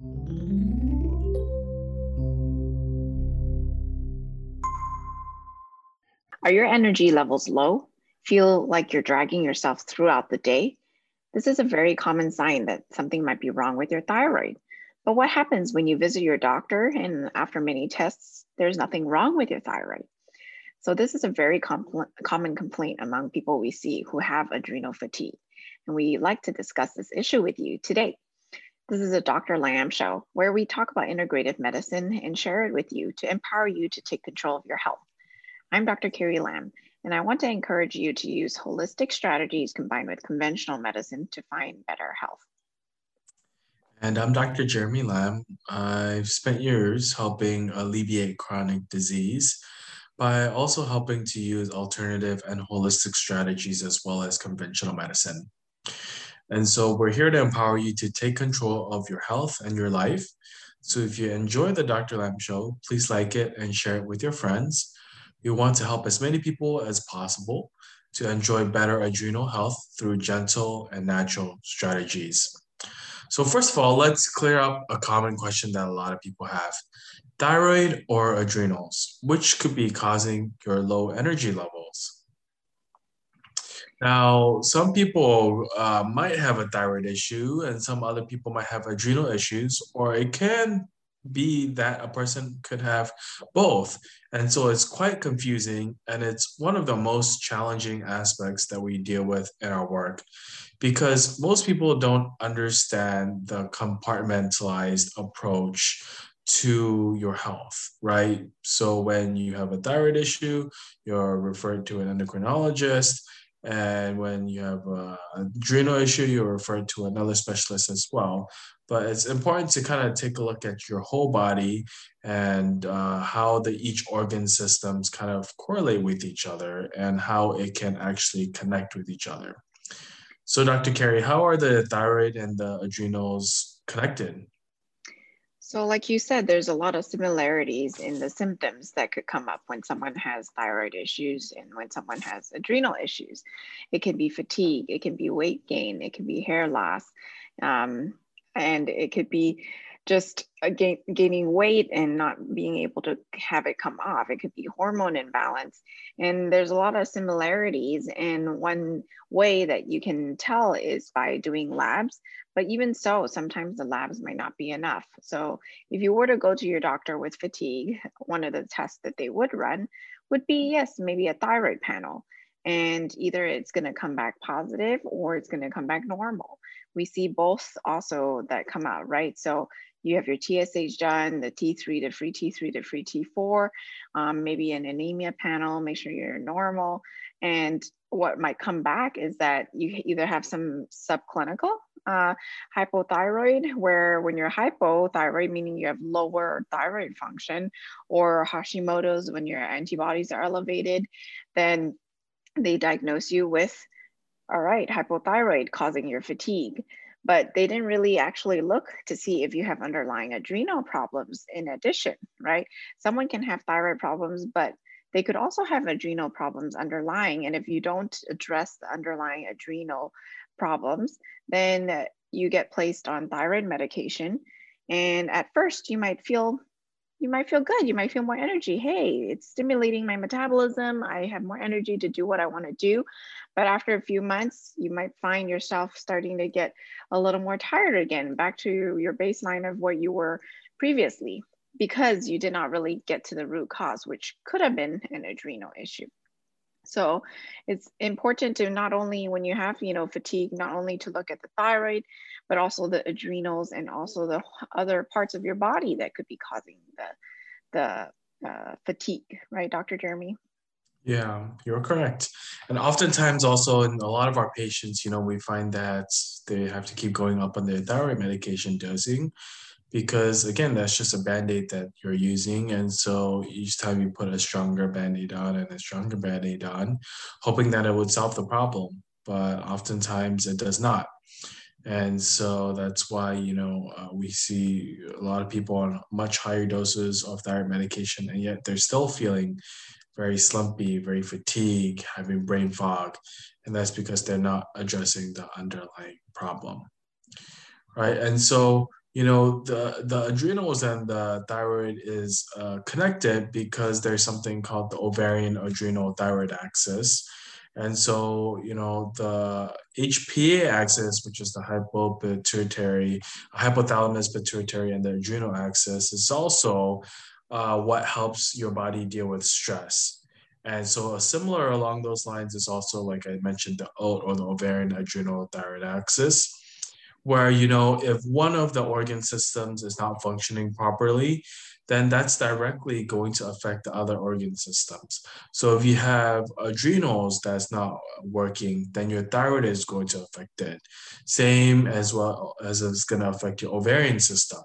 Are your energy levels low? Feel like you're dragging yourself throughout the day? This is a very common sign that something might be wrong with your thyroid. But what happens when you visit your doctor and after many tests, there's nothing wrong with your thyroid? So, this is a very compl- common complaint among people we see who have adrenal fatigue. And we like to discuss this issue with you today. This is a Dr. Lam show where we talk about integrative medicine and share it with you to empower you to take control of your health. I'm Dr. Carrie Lam, and I want to encourage you to use holistic strategies combined with conventional medicine to find better health. And I'm Dr. Jeremy Lam. I've spent years helping alleviate chronic disease by also helping to use alternative and holistic strategies as well as conventional medicine. And so we're here to empower you to take control of your health and your life. So if you enjoy the Dr. Lam show, please like it and share it with your friends. We want to help as many people as possible to enjoy better adrenal health through gentle and natural strategies. So, first of all, let's clear up a common question that a lot of people have thyroid or adrenals, which could be causing your low energy levels. Now, some people uh, might have a thyroid issue, and some other people might have adrenal issues, or it can be that a person could have both. And so it's quite confusing. And it's one of the most challenging aspects that we deal with in our work because most people don't understand the compartmentalized approach to your health, right? So when you have a thyroid issue, you're referred to an endocrinologist. And when you have a adrenal issue, you're referred to another specialist as well but it's important to kind of take a look at your whole body and uh, how the each organ systems kind of correlate with each other and how it can actually connect with each other. So, Dr. Carrie, how are the thyroid and the adrenals connected? So, like you said, there's a lot of similarities in the symptoms that could come up when someone has thyroid issues and when someone has adrenal issues. It can be fatigue, it can be weight gain, it can be hair loss. Um, and it could be just uh, gain, gaining weight and not being able to have it come off. It could be hormone imbalance. And there's a lot of similarities. And one way that you can tell is by doing labs. But even so, sometimes the labs might not be enough. So if you were to go to your doctor with fatigue, one of the tests that they would run would be yes, maybe a thyroid panel. And either it's going to come back positive or it's going to come back normal we see both also that come out, right? So you have your TSH done, the T3 to free T3 to free T4, um, maybe an anemia panel, make sure you're normal. And what might come back is that you either have some subclinical uh, hypothyroid, where when you're hypothyroid, meaning you have lower thyroid function, or Hashimoto's when your antibodies are elevated, then they diagnose you with all right, hypothyroid causing your fatigue. But they didn't really actually look to see if you have underlying adrenal problems in addition, right? Someone can have thyroid problems, but they could also have adrenal problems underlying. And if you don't address the underlying adrenal problems, then you get placed on thyroid medication. And at first, you might feel you might feel good. You might feel more energy. Hey, it's stimulating my metabolism. I have more energy to do what I want to do. But after a few months, you might find yourself starting to get a little more tired again, back to your baseline of what you were previously, because you did not really get to the root cause, which could have been an adrenal issue. So it's important to not only when you have, you know, fatigue, not only to look at the thyroid, but also the adrenals and also the other parts of your body that could be causing the, the uh, fatigue, right, Dr. Jeremy? Yeah, you're correct. And oftentimes, also in a lot of our patients, you know, we find that they have to keep going up on their thyroid medication dosing because again that's just a band-aid that you're using and so each time you put a stronger band-aid on and a stronger band-aid on hoping that it would solve the problem but oftentimes it does not and so that's why you know uh, we see a lot of people on much higher doses of thyroid medication and yet they're still feeling very slumpy very fatigued having brain fog and that's because they're not addressing the underlying problem right? And so you know the the adrenals and the thyroid is uh, connected because there's something called the ovarian adrenal thyroid axis. And so you know the hpa axis which is the hypopituitary hypothalamus pituitary and the adrenal axis is also uh, what helps your body deal with stress. And so, similar along those lines is also, like I mentioned, the OAT or the ovarian adrenal thyroid axis where you know if one of the organ systems is not functioning properly then that's directly going to affect the other organ systems. So if you have adrenals that's not working then your thyroid is going to affect it. Same as well as it's going to affect your ovarian system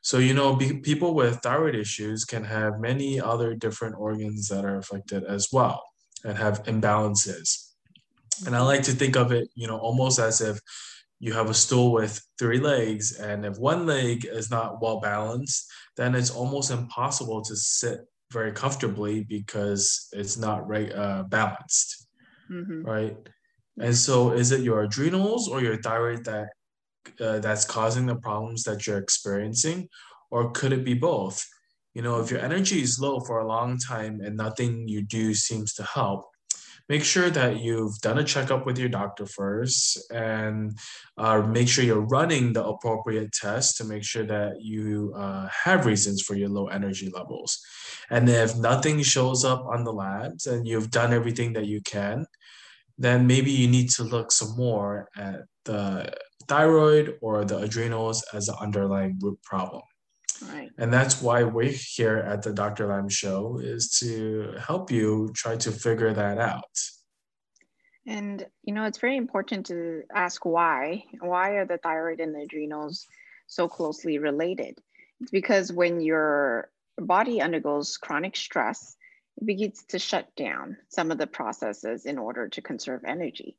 so you know be, people with thyroid issues can have many other different organs that are affected as well and have imbalances and i like to think of it you know almost as if you have a stool with three legs, and if one leg is not well balanced, then it's almost impossible to sit very comfortably because it's not right uh, balanced, mm-hmm. right? And so, is it your adrenals or your thyroid that uh, that's causing the problems that you're experiencing, or could it be both? You know, if your energy is low for a long time and nothing you do seems to help, make sure that you've done a checkup with your doctor first and uh, make sure you're running the appropriate tests to make sure that you uh, have reasons for your low energy levels. And if nothing shows up on the labs and you've done everything that you can, then maybe you need to look some more at the thyroid or the adrenals as an underlying root problem. Right. And that's why we're here at the Dr. Lam Show is to help you try to figure that out. And you know, it's very important to ask why. Why are the thyroid and the adrenals so closely related? It's because when your body undergoes chronic stress, it begins to shut down some of the processes in order to conserve energy.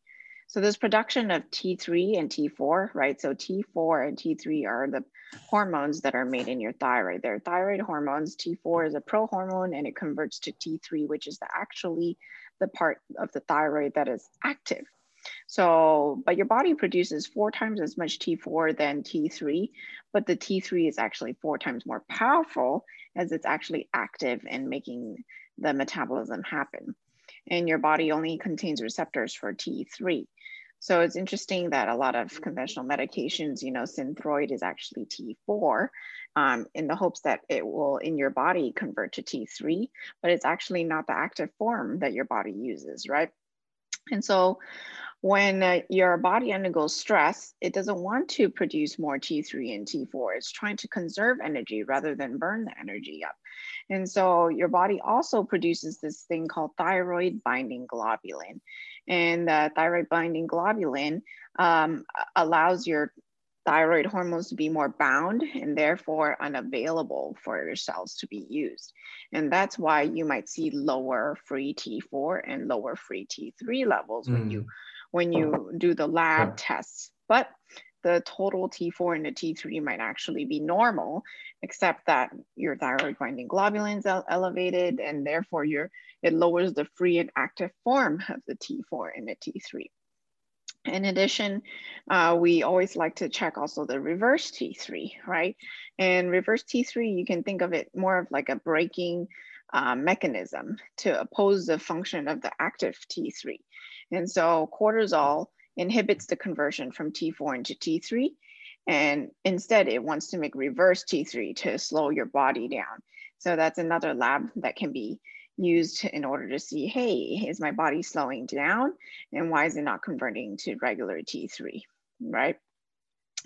So there's production of T3 and T4, right? So T4 and T3 are the hormones that are made in your thyroid. They're thyroid hormones. T4 is a prohormone and it converts to T3, which is the, actually the part of the thyroid that is active. So, but your body produces four times as much T4 than T3, but the T3 is actually four times more powerful as it's actually active and making the metabolism happen. And your body only contains receptors for T3. So it's interesting that a lot of conventional medications, you know, Synthroid is actually T4 um, in the hopes that it will in your body convert to T3, but it's actually not the active form that your body uses, right? And so when uh, your body undergoes stress, it doesn't want to produce more T3 and T4. It's trying to conserve energy rather than burn the energy up. And so your body also produces this thing called thyroid binding globulin. And the thyroid binding globulin um, allows your thyroid hormones to be more bound and therefore unavailable for your cells to be used. And that's why you might see lower free T4 and lower free T3 levels mm. when you mm. when you do the lab tests. But the total T4 and the T3 might actually be normal, except that your thyroid binding globulins are elevated and therefore your, it lowers the free and active form of the T4 and the T3. In addition, uh, we always like to check also the reverse T3, right? And reverse T3, you can think of it more of like a breaking uh, mechanism to oppose the function of the active T3. And so cortisol inhibits the conversion from T4 into T3. And instead, it wants to make reverse T3 to slow your body down. So that's another lab that can be used in order to see, hey, is my body slowing down? And why is it not converting to regular T3, right?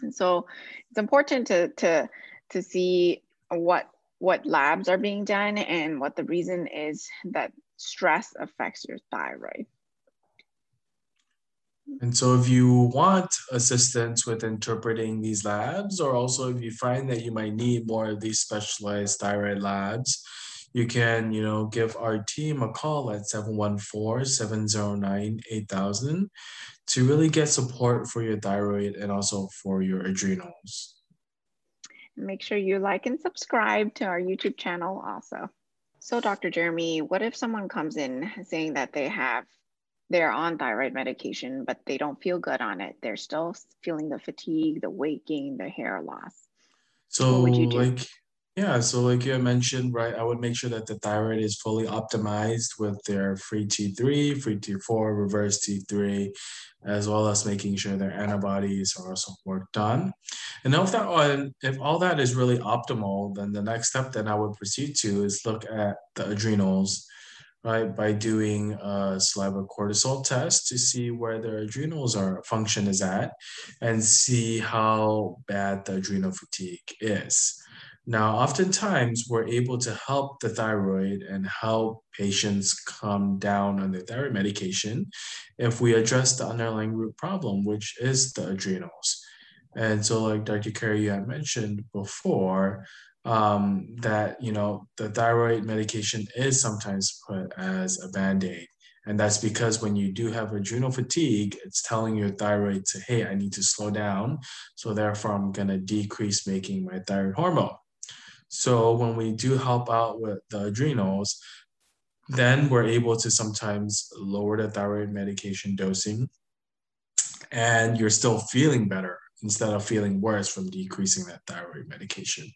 And so it's important to, to, to see what, what labs are being done and what the reason is that stress affects your thyroid. And so, if you want assistance with interpreting these labs, or also if you find that you might need more of these specialized thyroid labs, you can, you know, give our team a call at 714-709-8000 to really get support for your thyroid and also for your adrenals. Make sure you like and subscribe to our YouTube channel also. So Dr. Jeremy, what if someone comes in saying that they have they're on thyroid medication, but they don't feel good on it. They're still feeling the fatigue, the weight gain, the hair loss. So what would you like yeah, so like you mentioned, right, I would make sure that the thyroid is fully optimized with their free T3, free T4, reverse T3, as well as making sure their antibodies are also worked on. And if that if all that is really optimal, then the next step that I would proceed to is look at the adrenals, right, by doing a saliva cortisol test to see where their adrenals are function is at and see how bad the adrenal fatigue is. Now, oftentimes we're able to help the thyroid and help patients come down on their thyroid medication if we address the underlying root problem, which is the adrenals. And so, like Dr. Carrie, you had mentioned before, um, that you know the thyroid medication is sometimes put as a band-aid. And that's because when you do have adrenal fatigue, it's telling your thyroid to, hey, I need to slow down. So therefore, I'm going to decrease making my thyroid hormone. So when we do help out with the adrenals, then we're able to sometimes lower the thyroid medication dosing and you're still feeling better instead of feeling worse from decreasing that thyroid medication.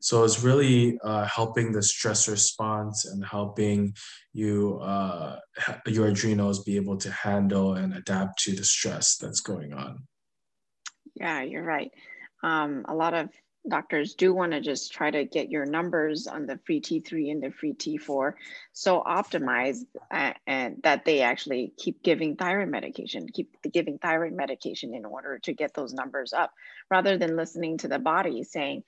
So it's really uh, helping the stress response and helping you uh, your adrenals be able to handle and adapt to the stress that's going on. Yeah, you're right. Um, a lot of doctors do want to just try to get your numbers on the free T3 and the free T4 so optimized uh, and that they actually keep giving thyroid medication, keep giving thyroid medication in order to get those numbers up rather than listening to the body saying,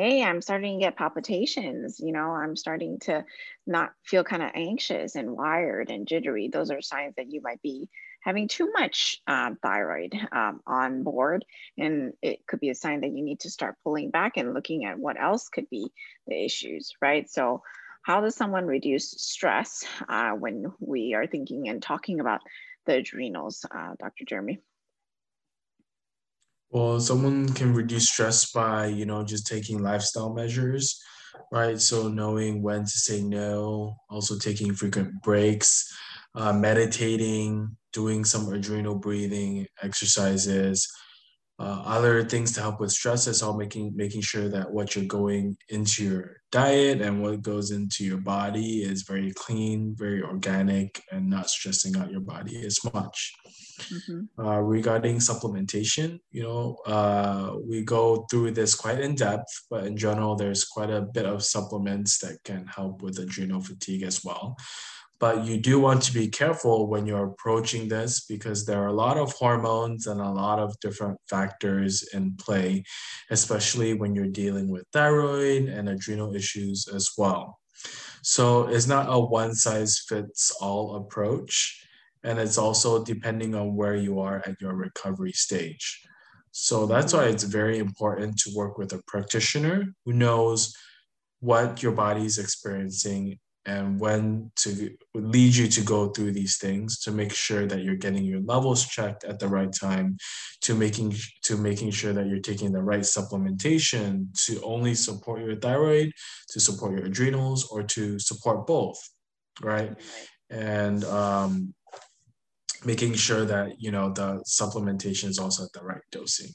hey, I'm starting to get palpitations, you know, I'm starting to not feel kind of anxious and wired and jittery. Those are signs that you might be having too much um, thyroid um, on board. And it could be a sign that you need to start pulling back and looking at what else could be the issues, right? So, how does someone reduce stress uh, when we are thinking and talking about the adrenals, uh, Dr. Jeremy? Well, someone can reduce stress by, you know, just taking lifestyle measures, right? So knowing when to say no, also taking frequent breaks, uh, meditating, doing some adrenal breathing exercises. Uh, other things to help with stress is all making making sure that what you're going into your diet and what goes into your body is very clean, very organic, and not stressing out your body as much. Mm-hmm. Uh, regarding supplementation, you know, uh, we go through this quite in depth, but in general, there's quite a bit of supplements that can help with adrenal fatigue as well. But you do want to be careful when you're approaching this because there are a lot of hormones and a lot of different factors in play, especially when you're dealing with thyroid and adrenal issues as well. So it's not a one size fits all approach. And it's also depending on where you are at your recovery stage. So that's why it's very important to work with a practitioner who knows what your body is experiencing and when to lead you to go through these things to make sure that you're getting your levels checked at the right time to making to making sure that you're taking the right supplementation to only support your thyroid to support your adrenals or to support both right and um, making sure that you know the supplementation is also at the right dosing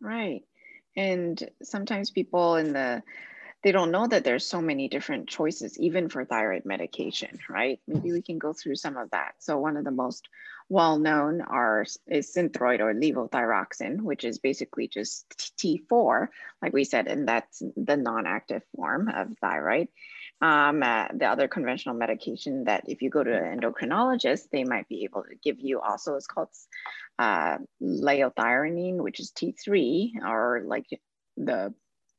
right and sometimes people in the they don't know that there's so many different choices, even for thyroid medication, right? Maybe we can go through some of that. So one of the most well-known are is synthroid or levothyroxine, which is basically just T4, like we said, and that's the non-active form of thyroid. Um, uh, the other conventional medication that if you go to an endocrinologist, they might be able to give you also is called uh, liothyronine, which is T3, or like the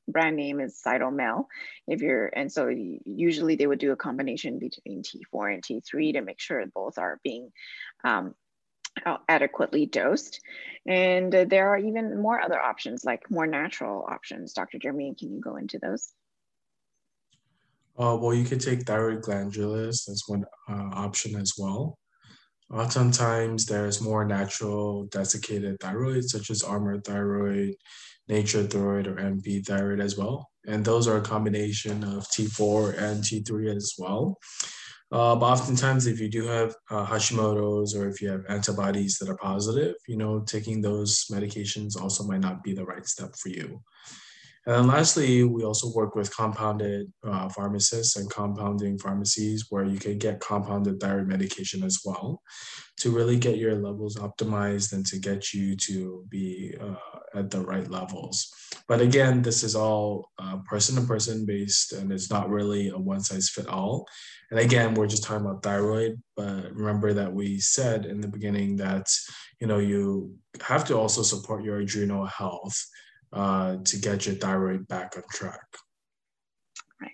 brand name is Cytomel. If you're, and so usually they would do a combination between T4 and T3 to make sure both are being um, adequately dosed. And uh, there are even more other options, like more natural options. Dr. Jeremy, can you go into those? Uh, well, you could take thyroid glandulars. That's one uh, option as well. Oftentimes, there's more natural desiccated thyroid, such as Armour thyroid, nature thyroid or NP thyroid as well. And those are a combination of T4 and T3 as well. Uh, but oftentimes, if you do have uh, Hashimoto's or if you have antibodies that are positive, you know, taking those medications also might not be the right step for you. And then lastly, we also work with compounded uh, pharmacists and compounding pharmacies where you can get compounded thyroid medication as well to really get your levels optimized and to get you to be uh, at the right levels. But again, this is all uh, person to person based and it's not really a one size fit all. And again, we're just talking about thyroid, but remember that we said in the beginning that you know you have to also support your adrenal health uh, to get your thyroid back on track. Right.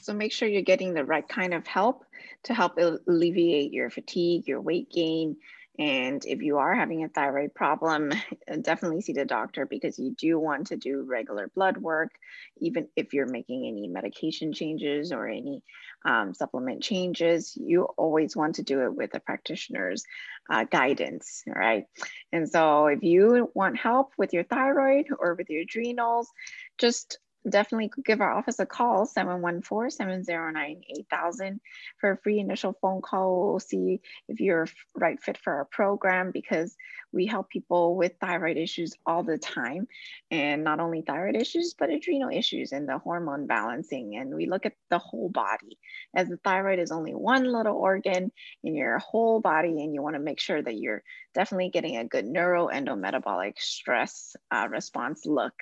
So make sure you're getting the right kind of help to help alleviate your fatigue, your weight gain, and if you are having a thyroid problem, definitely see the doctor because you do want to do regular blood work, even if you're making any medication changes or any um, supplement changes. You always want to do it with a practitioner's uh, guidance, right? And so if you want help with your thyroid or with your adrenals, just definitely give our office a call 714-709-8000 for a free initial phone call. We'll see if you're right fit for our program because we help people with thyroid issues all the time and not only thyroid issues but adrenal issues and the hormone balancing and we look at the whole body as the thyroid is only one little organ in your whole body and you want to make sure that you're definitely getting a good neuroendometabolic stress uh, response look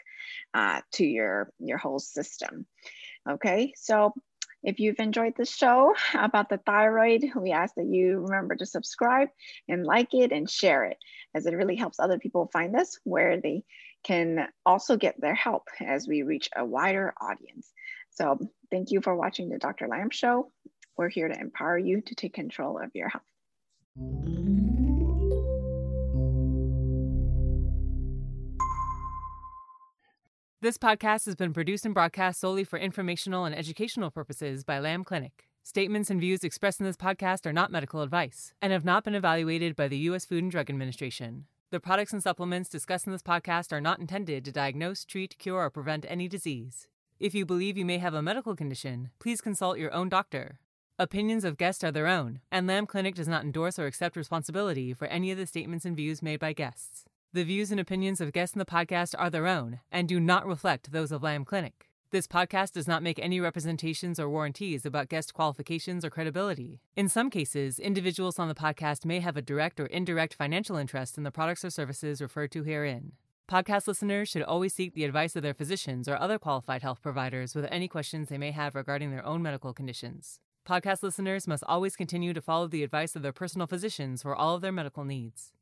uh, to your, your whole system. Okay, so if you've enjoyed the show about the thyroid, we ask that you remember to subscribe and like it and share it as it really helps other people find us where they can also get their help as we reach a wider audience. So thank you for watching the Dr. Lam Show. We're here to empower you to take control of your health. This podcast has been produced and broadcast solely for informational and educational purposes by Lam Clinic. Statements and views expressed in this podcast are not medical advice and have not been evaluated by the U.S. Food and Drug Administration. The products and supplements discussed in this podcast are not intended to diagnose, treat, cure, or prevent any disease. If you believe you may have a medical condition, please consult your own doctor. Opinions of guests are their own, and Lam Clinic does not endorse or accept responsibility for any of the statements and views made by guests. The views and opinions of guests in the podcast are their own and do not reflect those of Lam Clinic. This podcast does not make any representations or warranties about guest qualifications or credibility. In some cases, individuals on the podcast may have a direct or indirect financial interest in the products or services referred to herein. Podcast listeners should always seek the advice of their physicians or other qualified health providers with any questions they may have regarding their own medical conditions. Podcast listeners must always continue to follow the advice of their personal physicians for all of their medical needs.